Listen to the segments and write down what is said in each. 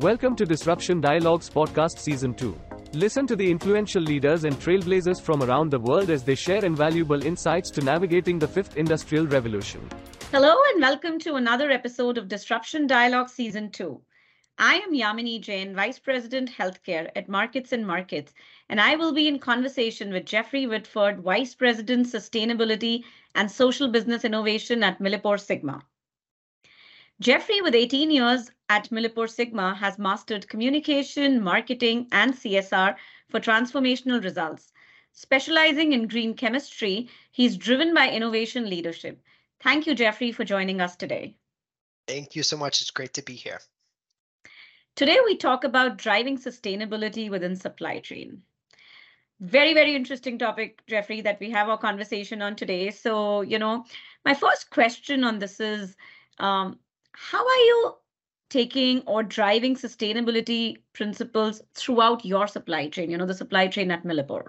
Welcome to Disruption Dialogues Podcast Season 2. Listen to the influential leaders and trailblazers from around the world as they share invaluable insights to navigating the fifth industrial revolution. Hello, and welcome to another episode of Disruption Dialogue Season 2. I am Yamini Jain, Vice President Healthcare at Markets and Markets, and I will be in conversation with Jeffrey Whitford, Vice President Sustainability and Social Business Innovation at Millipore Sigma. Jeffrey, with 18 years at Millipore Sigma, has mastered communication, marketing, and CSR for transformational results. Specializing in green chemistry, he's driven by innovation leadership. Thank you, Jeffrey, for joining us today. Thank you so much. It's great to be here. Today, we talk about driving sustainability within supply chain. Very, very interesting topic, Jeffrey, that we have our conversation on today. So, you know, my first question on this is um, how are you taking or driving sustainability principles throughout your supply chain, you know, the supply chain at Millipore?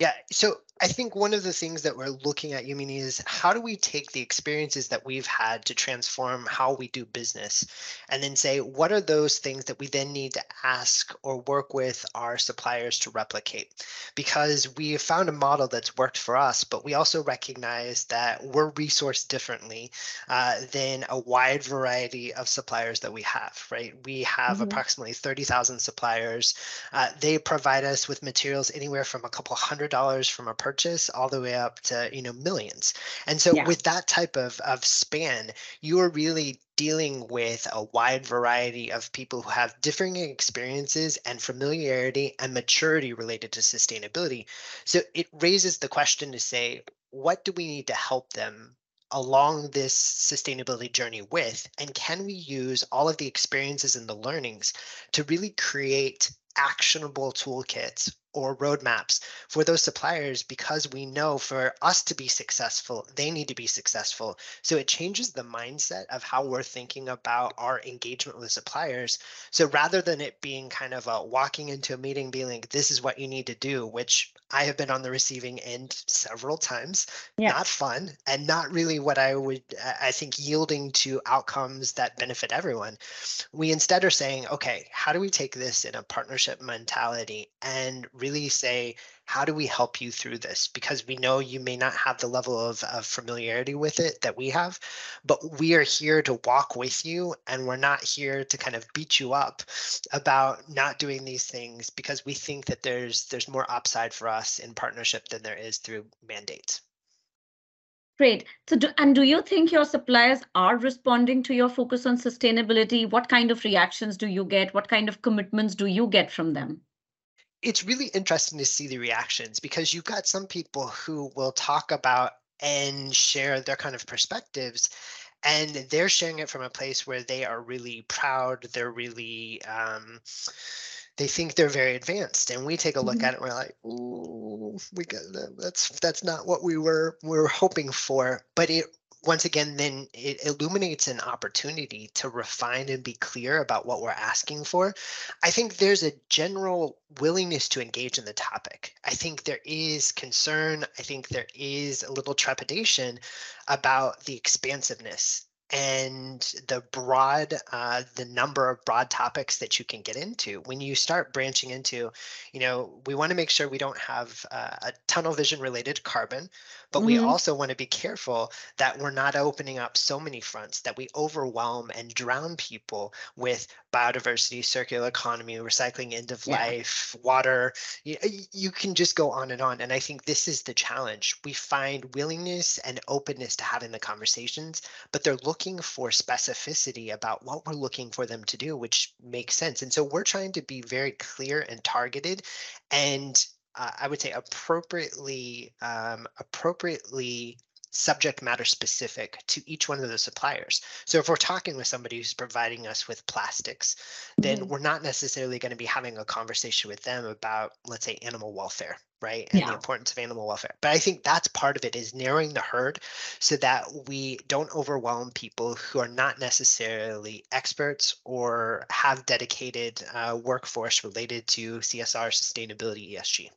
Yeah, so I think one of the things that we're looking at, Yamini, is how do we take the experiences that we've had to transform how we do business and then say, what are those things that we then need to ask or work with our suppliers to replicate? Because we have found a model that's worked for us, but we also recognize that we're resourced differently uh, than a wide variety of suppliers that we have, right? We have mm-hmm. approximately 30,000 suppliers. Uh, they provide us with materials anywhere from a couple hundred dollars from a purchase all the way up to you know millions. And so yeah. with that type of of span you are really dealing with a wide variety of people who have differing experiences and familiarity and maturity related to sustainability. So it raises the question to say what do we need to help them along this sustainability journey with? And can we use all of the experiences and the learnings to really create actionable toolkits or roadmaps for those suppliers because we know for us to be successful, they need to be successful. So it changes the mindset of how we're thinking about our engagement with suppliers. So rather than it being kind of a walking into a meeting being like, this is what you need to do, which I have been on the receiving end several times, yeah. not fun and not really what I would, I think, yielding to outcomes that benefit everyone. We instead are saying, okay, how do we take this in a partnership mentality and really say, how do we help you through this? Because we know you may not have the level of, of familiarity with it that we have, but we are here to walk with you and we're not here to kind of beat you up about not doing these things because we think that there's there's more upside for us in partnership than there is through mandates. Great. So, do, and do you think your suppliers are responding to your focus on sustainability? What kind of reactions do you get? What kind of commitments do you get from them? It's really interesting to see the reactions because you've got some people who will talk about and share their kind of perspectives and they're sharing it from a place where they are really proud they're really um, they think they're very advanced and we take a look mm-hmm. at it and we're like ooh we got that's that's not what we were we were hoping for but it once again, then it illuminates an opportunity to refine and be clear about what we're asking for. I think there's a general willingness to engage in the topic. I think there is concern. I think there is a little trepidation about the expansiveness and the broad uh, the number of broad topics that you can get into when you start branching into you know we want to make sure we don't have uh, a tunnel vision related to carbon but mm-hmm. we also want to be careful that we're not opening up so many fronts that we overwhelm and drown people with biodiversity, circular economy, recycling end of yeah. life, water. You, you can just go on and on. And I think this is the challenge. We find willingness and openness to having the conversations, but they're looking for specificity about what we're looking for them to do, which makes sense. And so we're trying to be very clear and targeted and uh, I would say appropriately um, appropriately subject matter specific to each one of the suppliers. So if we're talking with somebody who's providing us with plastics, then mm-hmm. we're not necessarily going to be having a conversation with them about, let's say, animal welfare, right? And yeah. the importance of animal welfare. But I think that's part of it is narrowing the herd so that we don't overwhelm people who are not necessarily experts or have dedicated uh, workforce related to CSR, sustainability, ESG.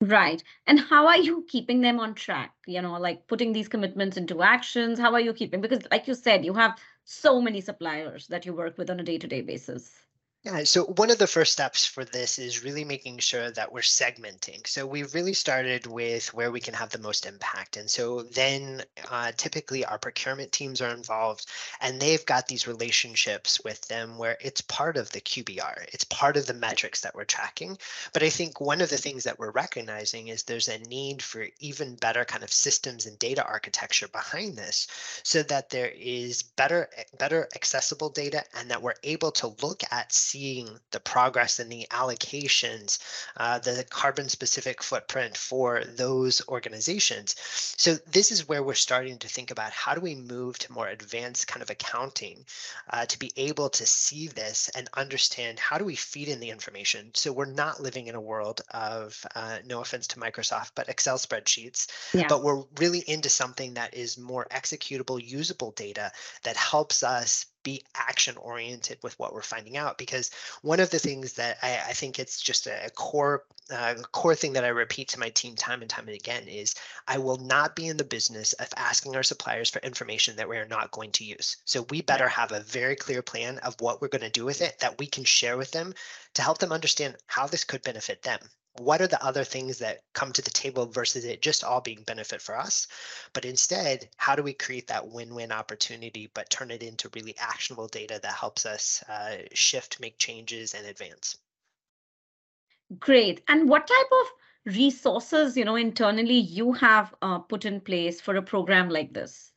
Right. And how are you keeping them on track? You know, like putting these commitments into actions. How are you keeping? Because, like you said, you have so many suppliers that you work with on a day to day basis. Yeah, so one of the first steps for this is really making sure that we're segmenting. So we've really started with where we can have the most impact. And so then uh, typically our procurement teams are involved and they've got these relationships with them where it's part of the QBR, it's part of the metrics that we're tracking. But I think one of the things that we're recognizing is there's a need for even better kind of systems and data architecture behind this so that there is better, better accessible data and that we're able to look at seeing the progress and the allocations, uh, the carbon specific footprint for those organizations. So this is where we're starting to think about how do we move to more advanced kind of accounting uh, to be able to see this and understand how do we feed in the information. So we're not living in a world of, uh, no offense to Microsoft, but Excel spreadsheets, yeah. but we're really into something that is more executable, usable data that helps us be action oriented with what we're finding out because one of the things that I, I think it's just a core uh, core thing that I repeat to my team time and time and again is I will not be in the business of asking our suppliers for information that we are not going to use. So we better have a very clear plan of what we're going to do with it that we can share with them to help them understand how this could benefit them what are the other things that come to the table versus it just all being benefit for us? But instead how do we create that win-win opportunity but turn it into really actionable data that helps us uh, shift make changes and advance? Great. And what type of resources you know internally you have uh, put in place for a program like this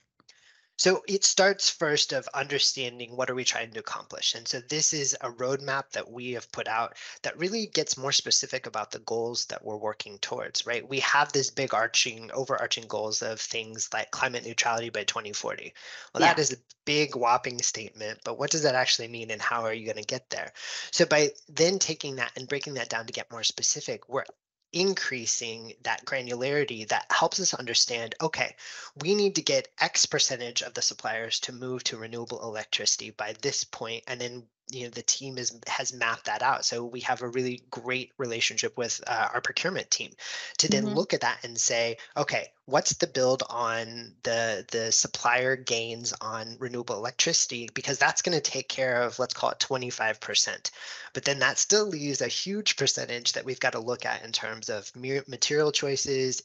so it starts first of understanding what are we trying to accomplish. And so this is a roadmap that we have put out that really gets more specific about the goals that we're working towards, right? We have this big arching, overarching goals of things like climate neutrality by 2040. Well, yeah. that is a big whopping statement, but what does that actually mean and how are you going to get there? So by then taking that and breaking that down to get more specific, we're increasing that granularity that helps us understand okay we need to get x percentage of the suppliers to move to renewable electricity by this point and then you know the team is has mapped that out. So we have a really great relationship with uh, our procurement team to then mm-hmm. look at that and say okay what's the build on the the supplier gains on renewable electricity? Because that's going to take care of let's call it 25% but then that still leaves a huge percentage that we've got to look at in terms of material choices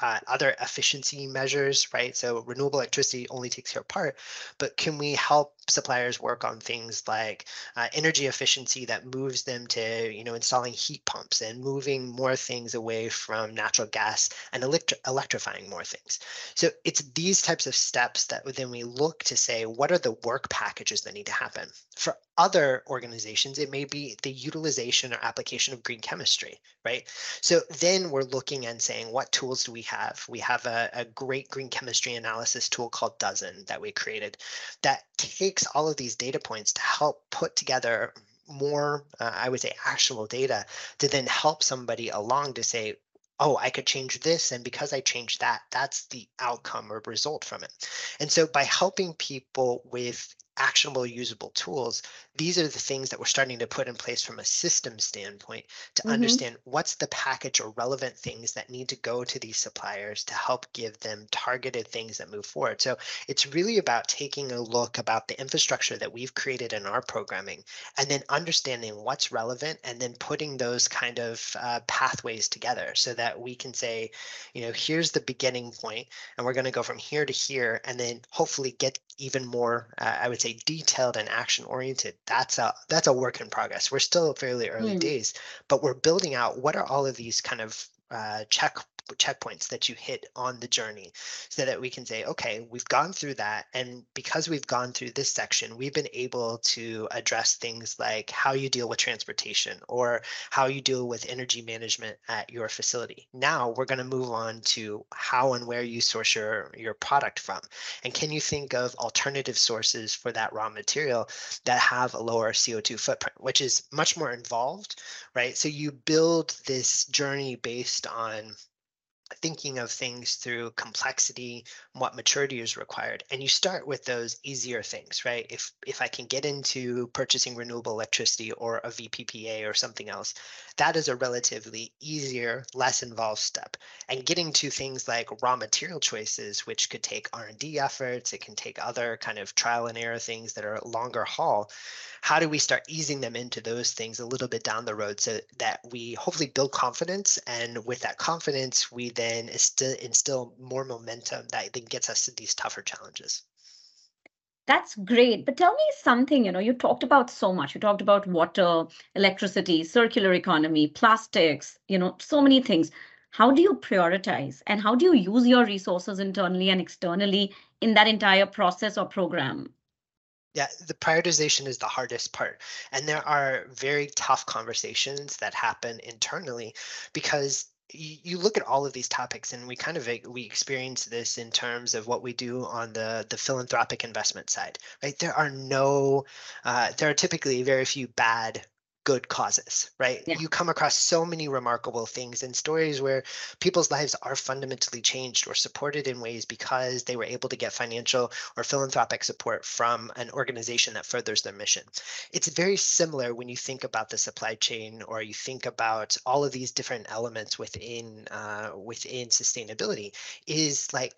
uh, other efficiency measures, right? So renewable electricity only takes care of part, but can we help suppliers work on things like uh, energy efficiency that moves them to, you know, installing heat pumps and moving more things away from natural gas and electri- electrifying more things. So it's these types of steps that then we look to say, what are the work packages that need to happen? For other organizations, it may be the utilization or application of green chemistry, right? So then we're looking and saying, what tools do we have? We have a, a great green chemistry analysis tool called DOZN that we created that takes all of these data points to help put together more, uh, I would say, actual data to then help somebody along to say, oh, I could change this. And because I changed that, that's the outcome or result from it. And so by helping people with actionable usable tools these are the things that we're starting to put in place from a system standpoint to mm-hmm. understand what's the package or relevant things that need to go to these suppliers to help give them targeted things that move forward so it's really about taking a look about the infrastructure that we've created in our programming and then understanding what's relevant and then putting those kind of uh, pathways together so that we can say you know here's the beginning point and we're going to go from here to here and then hopefully get even more uh, i would say say detailed and action oriented that's a that's a work in progress we're still fairly early mm. days but we're building out what are all of these kind of uh, check checkpoints that you hit on the journey so that we can say, okay, we've gone through that. And because we've gone through this section, we've been able to address things like how you deal with transportation or how you deal with energy management at your facility. Now we're going to move on to how and where you source your, your product from. And can you think of alternative sources for that raw material that have a lower CO2 footprint, which is much more involved, right? So you build this journey based on thinking of things through complexity what maturity is required. And you start with those easier things right? If if i can get into purchasing renewable electricity or a vppa or something else that is a relatively easier less involved step. And getting to things like raw material choices which could take r&d efforts it can take other kind of trial and error things that are longer haul how do we start easing them into those things a little bit down the road so that we hopefully build confidence? And with that confidence we then instill, instill more momentum that then gets us to these tougher challenges that's great. But tell me something, you know, you talked about so much. You talked about water, electricity, circular economy, plastics, you know, so many things. How do you prioritize and how do you use your resources internally and externally in that entire process or program? Yeah, the prioritization is the hardest part. And there are very tough conversations that happen internally because you look at all of these topics and we kind of we experience this in terms of what we do on the the philanthropic investment side right? There are no uh, there are typically very few bad good causes, right? Yeah. You come across so many remarkable things and stories where people's lives are fundamentally changed or supported in ways because they were able to get financial or philanthropic support from an organization that furthers their mission. It's very similar when you think about the supply chain or you think about all of these different elements within uh, within sustainability. Is like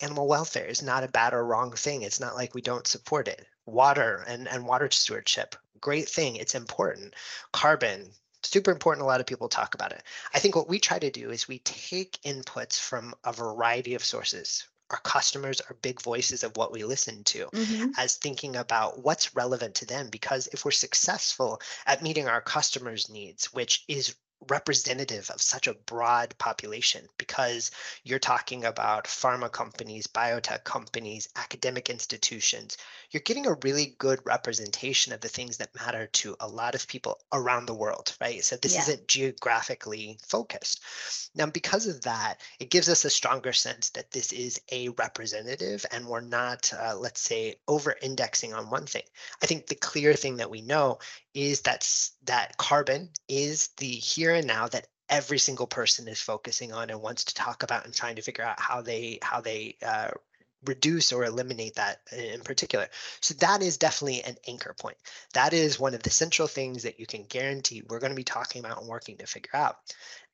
animal welfare is not a bad or wrong thing. It's not like we don't support it. Water and, and water stewardship, great thing. It's important. Carbon, super important. A lot of people talk about it. I think what we try to do is we take inputs from a variety of sources. Our customers are big voices of what we listen to mm-hmm. as thinking about what's relevant to them. Because if we're successful at meeting our customers' needs, which is representative of such a broad population because you're talking about pharma companies, biotech companies, academic institutions. You're getting a really good representation of the things that matter to a lot of people around the world, right? So this yeah. isn't geographically focused. Now, because of that, it gives us a stronger sense that this is a representative and we're not, uh, let's say, over indexing on one thing. I think the clear thing that we know is that that carbon is the here and now that every single person is focusing on and wants to talk about and trying to figure out how they how they uh, reduce or eliminate that in particular. So that is definitely an anchor point. That is one of the central things that you can guarantee we're going to be talking about and working to figure out.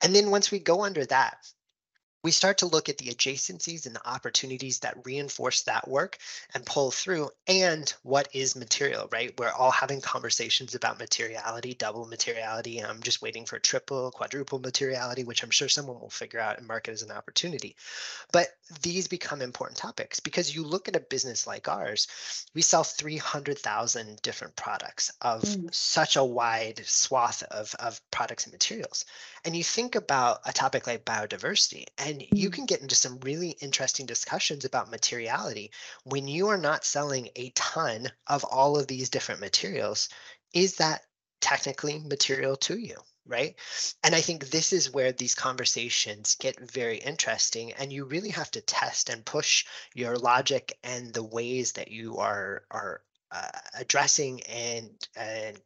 And then once we go under that, we start to look at the adjacencies and the opportunities that reinforce that work and pull through and what is material right? We're all having conversations about materiality double materiality i'm just waiting for triple quadruple materiality which i'm sure someone will figure out and market as an opportunity. But these become important topics because you look at a business like ours we sell 300000 different products of mm. such a wide swath of, of products and materials. And you think about a topic like biodiversity and and you can get into some really interesting discussions about materiality when you are not selling a ton of all of these different materials. Is that technically material to you? right? And I think this is where these conversations get very interesting, and you really have to test and push your logic and the ways that you are are uh, addressing and and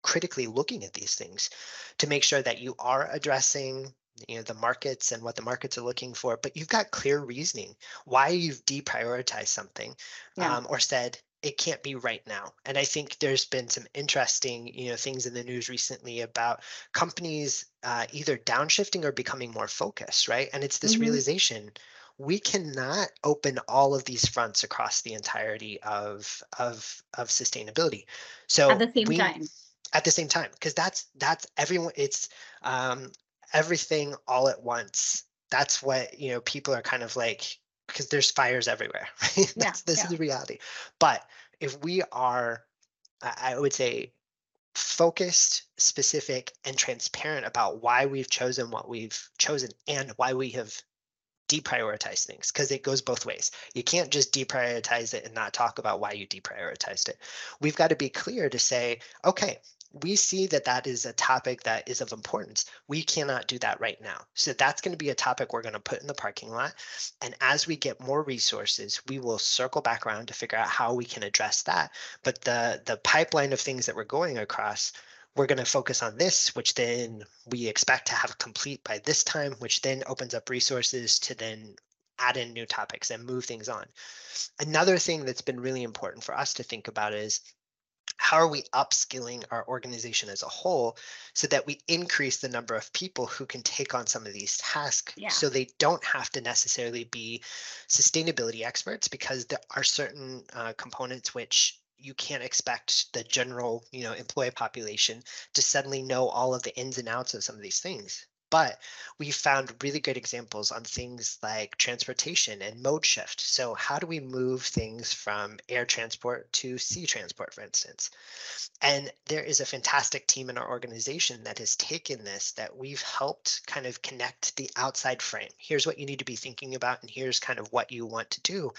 critically looking at these things to make sure that you are addressing you know the markets and what the markets are looking for but you've got clear reasoning why you've deprioritized something yeah. um, or said it can't be right now and i think there's been some interesting you know things in the news recently about companies uh, either downshifting or becoming more focused right and it's this mm-hmm. realization we cannot open all of these fronts across the entirety of of of sustainability so at the same we, time at the same time because that's that's everyone it's um everything all at once. That's what, you know, people are kind of like, because there's fires everywhere. Right? That's yeah, this yeah. is the reality. But if we are, I would say, focused, specific, and transparent about why we've chosen what we've chosen and why we have deprioritized things because it goes both ways. You can't just deprioritize it and not talk about why you deprioritized it. We've got to be clear to say, okay, we see that that is a topic that is of importance. We cannot do that right now. So that's going to be a topic we're going to put in the parking lot. And as we get more resources, we will circle back around to figure out how we can address that. But the the pipeline of things that we're going across, we're going to focus on this, which then we expect to have complete by this time, which then opens up resources to then add in new topics and move things on. Another thing that's been really important for us to think about is how are we upskilling our organization as a whole so that we increase the number of people who can take on some of these tasks Yeah. so they don't have to necessarily be sustainability experts because there are certain uh, components which you can't expect the general you know employee population to suddenly know all of the ins and outs of some of these things but we found really great examples on things like transportation and mode shift. So how do we move things from air transport to sea transport, for instance? And there is a fantastic team in our organization that has taken this, that we've helped kind of connect the outside frame. Here's what you need to be thinking about, and here's kind of what you want to do.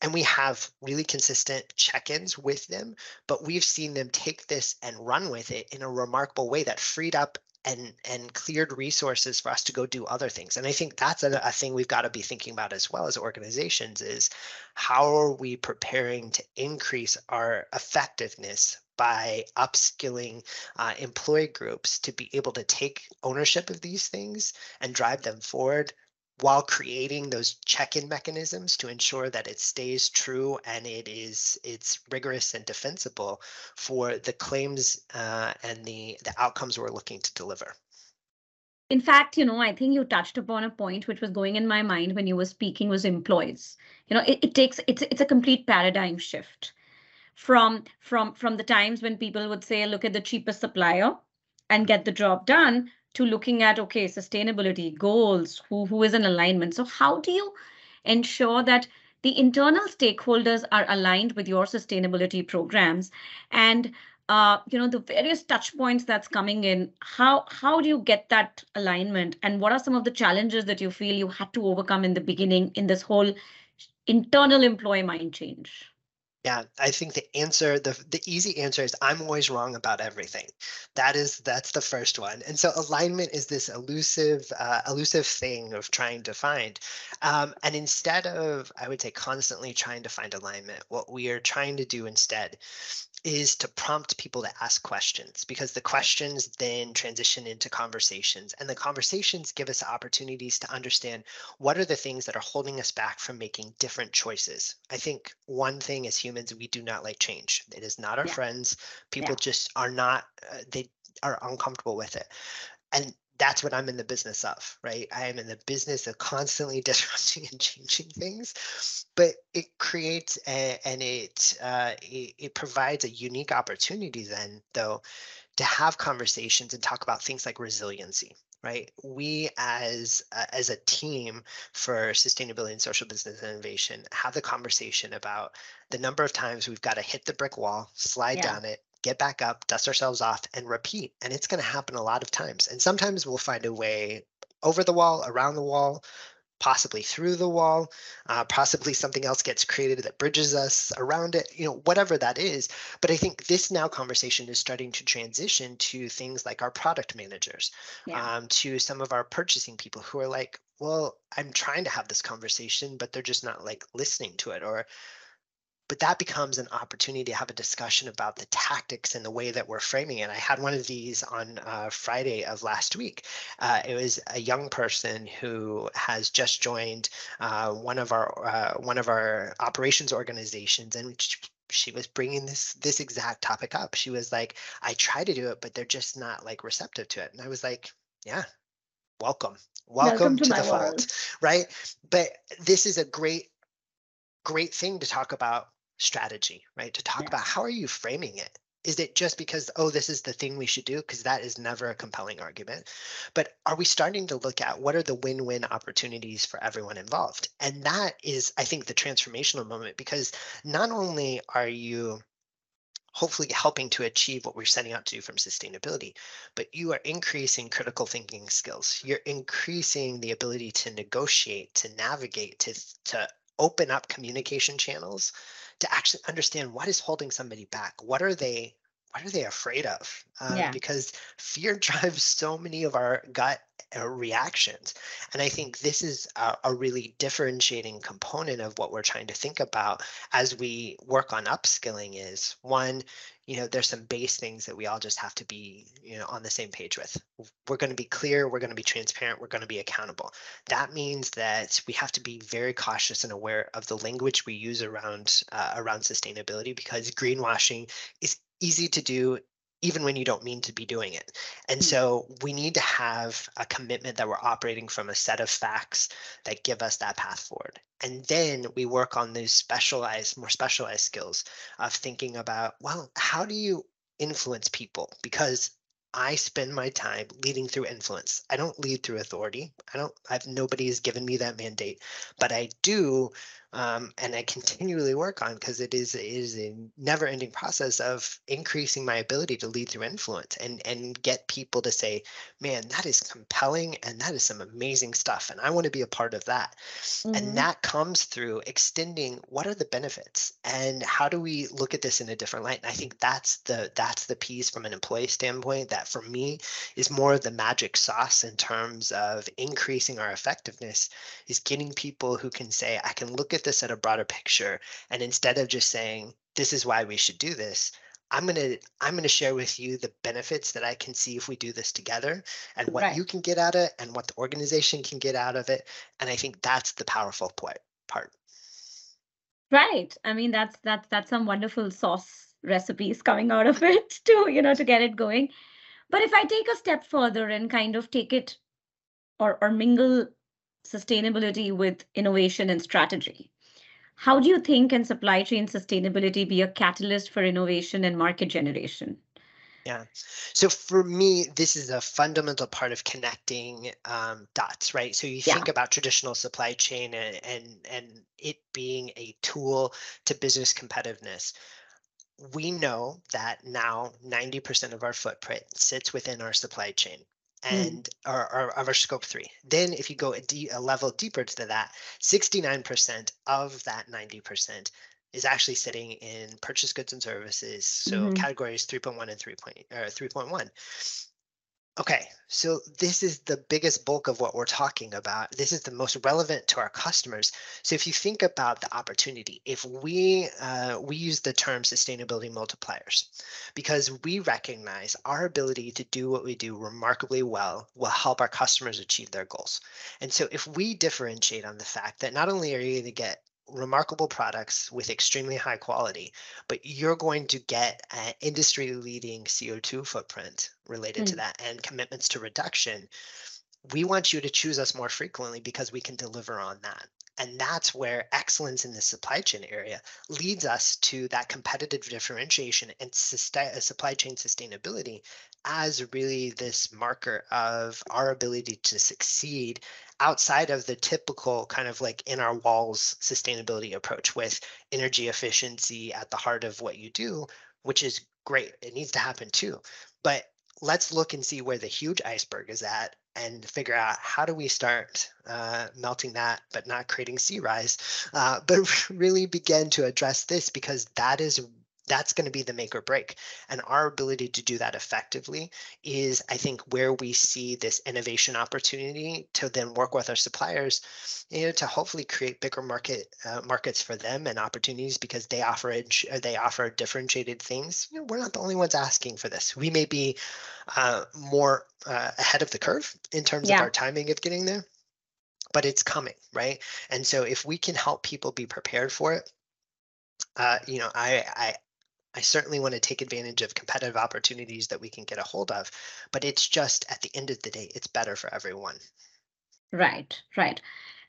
And we have really consistent check ins with them, but we've seen them take this and run with it in a remarkable way that freed up and and cleared resources for us to go do other things and i think that's a, a thing we've got to be thinking about as well as organizations is how are we preparing to increase our effectiveness by upskilling uh, employee groups to be able to take ownership of these things and drive them forward while creating those check-in mechanisms to ensure that it stays true and it is it's rigorous and defensible for the claims uh, and the the outcomes we're looking to deliver. In fact, you know, I think you touched upon a point which was going in my mind when you were speaking was employees. You know, it, it takes it's it's a complete paradigm shift from from from the times when people would say, look at the cheapest supplier and get the job done to looking at okay sustainability goals who who is in alignment. So how do you ensure that the internal stakeholders are aligned with your sustainability programs? And uh, you know the various touch points that's coming in how how do you get that alignment? And what are some of the challenges that you feel you had to overcome in the beginning in this whole internal employee mind change yeah, I think the answer, the the easy answer is I'm always wrong about everything. That is that's the first one. And so alignment is this elusive, uh, elusive thing of trying to find. Um, and instead of, I would say, constantly trying to find alignment, what we are trying to do instead is to prompt people to ask questions because the questions then transition into conversations and the conversations give us opportunities to understand what are the things that are holding us back from making different choices. I think one thing as humans, we do not like change. It is not our Yeah. friends. People Yeah. just are not, uh, they are uncomfortable with it. And that's what I'm in the business of, right? I am in the business of constantly disrupting and changing things, but it creates a, and it, uh, it it provides a unique opportunity then, though, to have conversations and talk about things like resiliency. Right, we as uh, as a team for sustainability and social business innovation have the conversation about the number of times we've got to hit the brick wall, slide Yeah. down it, get back up, dust ourselves off, and repeat. And it's going to happen a lot of times. And sometimes we'll find a way over the wall, around the wall, possibly through the wall, uh, possibly something else gets created that bridges us around it, you know, whatever that is. But I think this now conversation is starting to transition to things like our product managers, yeah um, to some of our purchasing people who are like, well, I'm trying to have this conversation, but they're just not like listening to it or but that becomes an opportunity to have a discussion about the tactics and the way that we're framing it. I had one of these on uh, Friday of last week. Uh, it was a young person who has just joined uh, one of our uh, one of our operations organizations, and sh- she was bringing this this exact topic up. She was like, "I try to do it, but they're just not like receptive to it." And I was like, "Yeah, welcome, welcome, Welcome to to, the fold." Right? But this is a great great thing to talk about strategy, right? To talk Yeah. about how are you framing it? Is it just because, oh, this is the thing we should do? Because that is never a compelling argument. But are we starting to look at what are the win win opportunities for everyone involved? And that is, I think, the transformational moment because not only are you hopefully helping to achieve what we're setting out to do from sustainability, but you are increasing critical thinking skills. You're increasing the ability to negotiate, to navigate, to, to open up communication channels to actually understand what is holding somebody back what are they what are they afraid of? Um, Yeah. Because fear drives so many of our gut uh, reactions. And I think this is a, a really differentiating component of what we're trying to think about as we work on upskilling is one, you know, there's some base things that we all just have to be, you know, on the same page with. We're going to be clear, we're going to be transparent, we're going to be accountable. That means that we have to be very cautious and aware of the language we use around uh, around sustainability because greenwashing is easy to do even when you don't mean to be doing it. And Mm. so we need to have a commitment that we're operating from a set of facts that give us that path forward. And then we work on those specialized, more specialized skills of thinking about, well, how do you influence people? Because I spend my time leading through influence. I don't lead through authority. I don't, I've nobody has given me that mandate, but I do um, and I continually work on because it is it is a never ending process of increasing my ability to lead through influence and and get people to say, man, that is compelling and that is some amazing stuff, and I want to be a part of that. Mhm. And that comes through extending what are the benefits and how do we look at this in a different light. And I think that's the that's the piece from an employee standpoint that for me is more of the magic sauce in terms of increasing our effectiveness is getting people who can say, I can look at this at a broader picture. And instead of just saying, this is why we should do this, I'm gonna I'm gonna share with you the benefits that I can see if we do this together and what Right. you can get out of it and what the organization can get out of it. And I think that's the powerful part part. Right. I mean, that's that's that's some wonderful sauce recipes coming out of it too, you know, to get it going. But if I take a step further and kind of take it or or mingle sustainability with innovation and strategy, how do you think can supply chain sustainability be a catalyst for innovation and market generation? Yeah. So for me, this is a fundamental part of connecting um, dots, right? So you Yeah. think about traditional supply chain and, and and it being a tool to business competitiveness. We know that now 90% of our footprint sits within our supply chain Mm. and or, or of our scope three. Then if you go a, level deeper to that, 69% of that 90% is actually sitting in purchase goods and services. So Mhm. categories 3.1 and 3. Point, or 3.1. Okay, so this is the biggest bulk of what we're talking about. This is the most relevant to our customers. So if you think about the opportunity, if we uh, we use the term sustainability multipliers, because we recognize our ability to do what we do remarkably well will help our customers achieve their goals. And so if we differentiate on the fact that not only are you going to get remarkable products with extremely high quality, but you're going to get an industry leading CO2 footprint related to Mm. that and commitments to reduction. We want you to choose us more frequently because we can deliver on that. And that's where excellence in the supply chain area leads us to that competitive differentiation and uh, supply chain sustainability as really this marker of our ability to succeed outside of the typical kind of like in our walls sustainability approach with energy efficiency at the heart of what you do, which is great. It needs to happen too. But let's look and see where the huge iceberg is at and figure out how do we start uh, melting that, but not creating sea rise, uh, but really begin to address this because that is that's going to be the make or break. And our ability to do that effectively is, I think, where we see this innovation opportunity to then work with our suppliers, you know, to hopefully create bigger market uh, markets for them and opportunities because they offer edge, they offer differentiated things. You know, we're not the only ones asking for this. We may be uh, more uh, ahead of the curve in terms of our timing of getting there, but it's coming, right? And so if we can help people be prepared for it, uh, you know, I, I I certainly want to take advantage of competitive opportunities that we can get a hold of, but it's just at the end of the day, it's better for everyone. Right, right.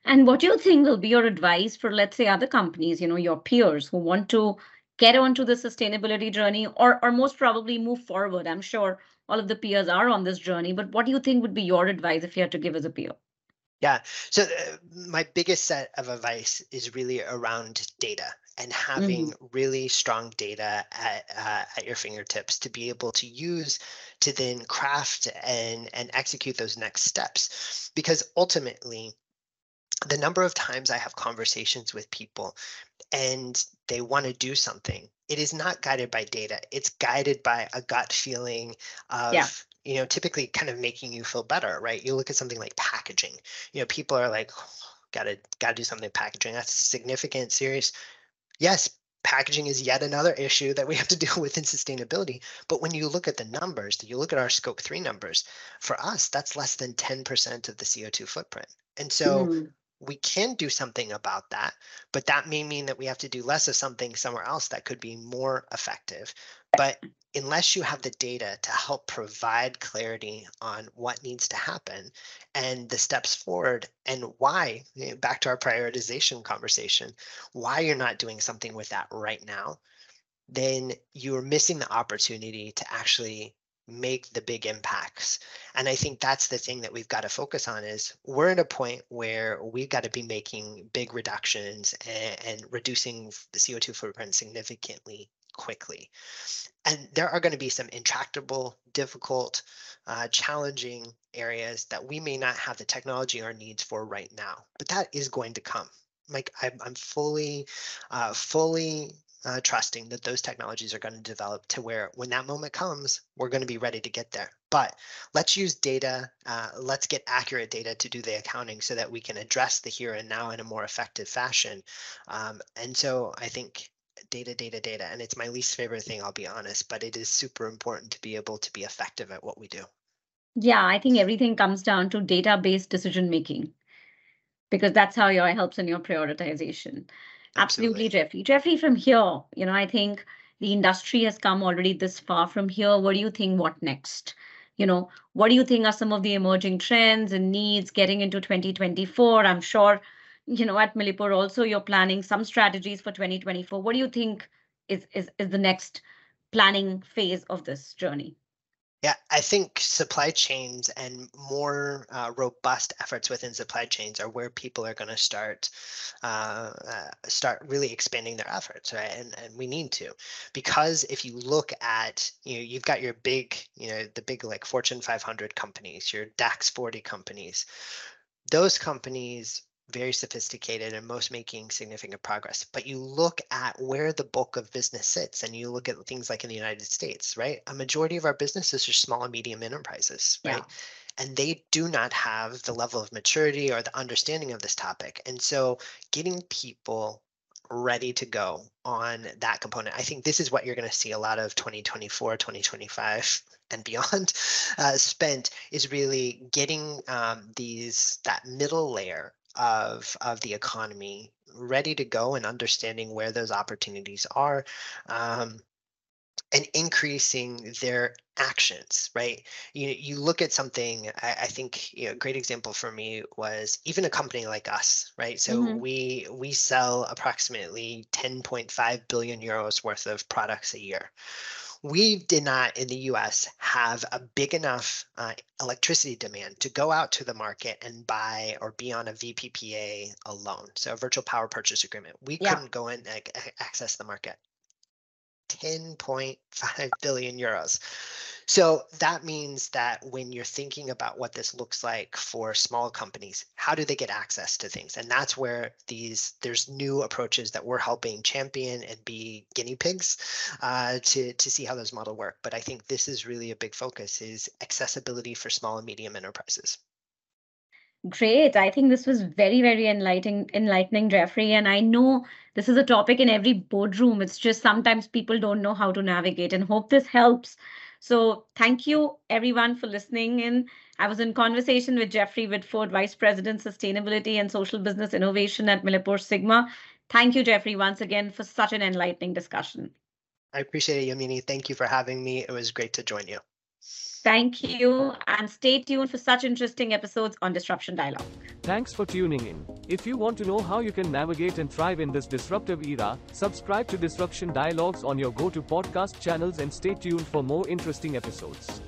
And what do you think will be your advice for, let's say, other companies, you know, your peers who want to get onto the sustainability journey or, or most probably move forward? I'm sure all of the peers are on this journey, but what do you think would be your advice if you had to give as a peer? Yeah. So uh, my biggest set of advice is really around data and having really strong data at, uh, at your fingertips to be able to use to then craft and and execute those next steps. Because ultimately, the number of times I have conversations with people and they want to do something it is not guided by data. It's guided by a gut feeling of Yeah. you know typically kind of making you feel better, right? You look at something like packaging. You know, people are like, gotta gotta do something packaging. That's significant, serious. Yes, packaging is yet another issue that we have to deal with in sustainability. But when you look at the numbers, you look at our scope three numbers, for us, that's less than 10% of the CO2 footprint. And so Mm. We can do something about that, but that may mean that we have to do less of something somewhere else that could be more effective. But unless you have the data to help provide clarity on what needs to happen and the steps forward and why, know, back to our prioritization conversation, why you're not doing something with that right now, then you're missing the opportunity to actually make the big impacts. And I think that's the thing that we've got to focus on is we're at a point where we've got to be making big reductions and, and reducing the CO2 footprint significantly quickly. And there are going to be some intractable, difficult, uh, challenging areas that we may not have the technology or needs for right now, but that is going to come. Like I'm, I'm fully, uh, fully uh, trusting that those technologies are going to develop to where when that moment comes, we're going to be ready to get there. But let's use data, uh, let's get accurate data to do the accounting so that we can address the here and now in a more effective fashion. Um, and so I think data, data, data, and it's my least favorite thing, I'll be honest, but it is super important to be able to be effective at what we do. Yeah, I think everything comes down to data-based decision making because that's how your helps in your prioritization. Absolutely, Jeffrey. Jeffrey, from here, you know, I think the industry has come already this far. From here, what do you think? What next? You know, what do you think are some of the emerging trends and needs getting into 2024? I'm sure, you know, at Millipore also you're planning some strategies for 2024. What do you think is is is the next planning phase of this journey? Yeah, I think supply chains and more uh, robust efforts within supply chains are where people are going to start uh, uh, start really expanding their efforts, right? And and we need to, because if you look at you know you've got your big you know the big like Fortune 500 companies, your DAX 40 companies, those companies very sophisticated and most making significant progress. But you look at where the bulk of business sits and you look at things like in the United States, right? A majority of our businesses are small and medium enterprises, right? Yeah. And they do not have the level of maturity or the understanding of this topic. And so getting people ready to go on that component. I think this is what you're going to see a lot of 2024, 2025 and beyond uh, spent is really getting um, these that middle layer of of the economy ready to go and understanding where those opportunities are um, and increasing their actions right? You you look at something I, I think you know a great example for me was even a company like us right? So Mhm. we we sell approximately 10.5 billion euros worth of products a year we did not in the US have a big enough uh, electricity demand to go out to the market and buy or be on a VPPA alone. So a virtual power purchase agreement. We Yeah. couldn't go in and access the market. 10.5 billion euros. So that means that when you're thinking about what this looks like for small companies, how do they get access to things? And that's where these there's new approaches that we're helping champion and be guinea pigs uh, to to see how those model work. But I think this is really a big focus is accessibility for small and medium enterprises. Great. I think this was very, very enlightening, enlightening, Jeffrey. And I know this is a topic in every boardroom. It's just sometimes people don't know how to navigate and hope this helps. So thank you everyone for listening in. I was in conversation with Jeffrey Whitford, Vice President, Sustainability and Social Business Innovation at Millipore Sigma. Thank you, Jeffrey, once again for such an enlightening discussion. I appreciate it, Yamini. Thank you for having me. It was great to join you. Thank you. And stay tuned for such interesting episodes on Disruption Dialogue. Thanks for tuning in. If you want to know how you can navigate and thrive in this disruptive era, subscribe to Disruption Dialogues on your go to podcast channels and stay tuned for more interesting episodes.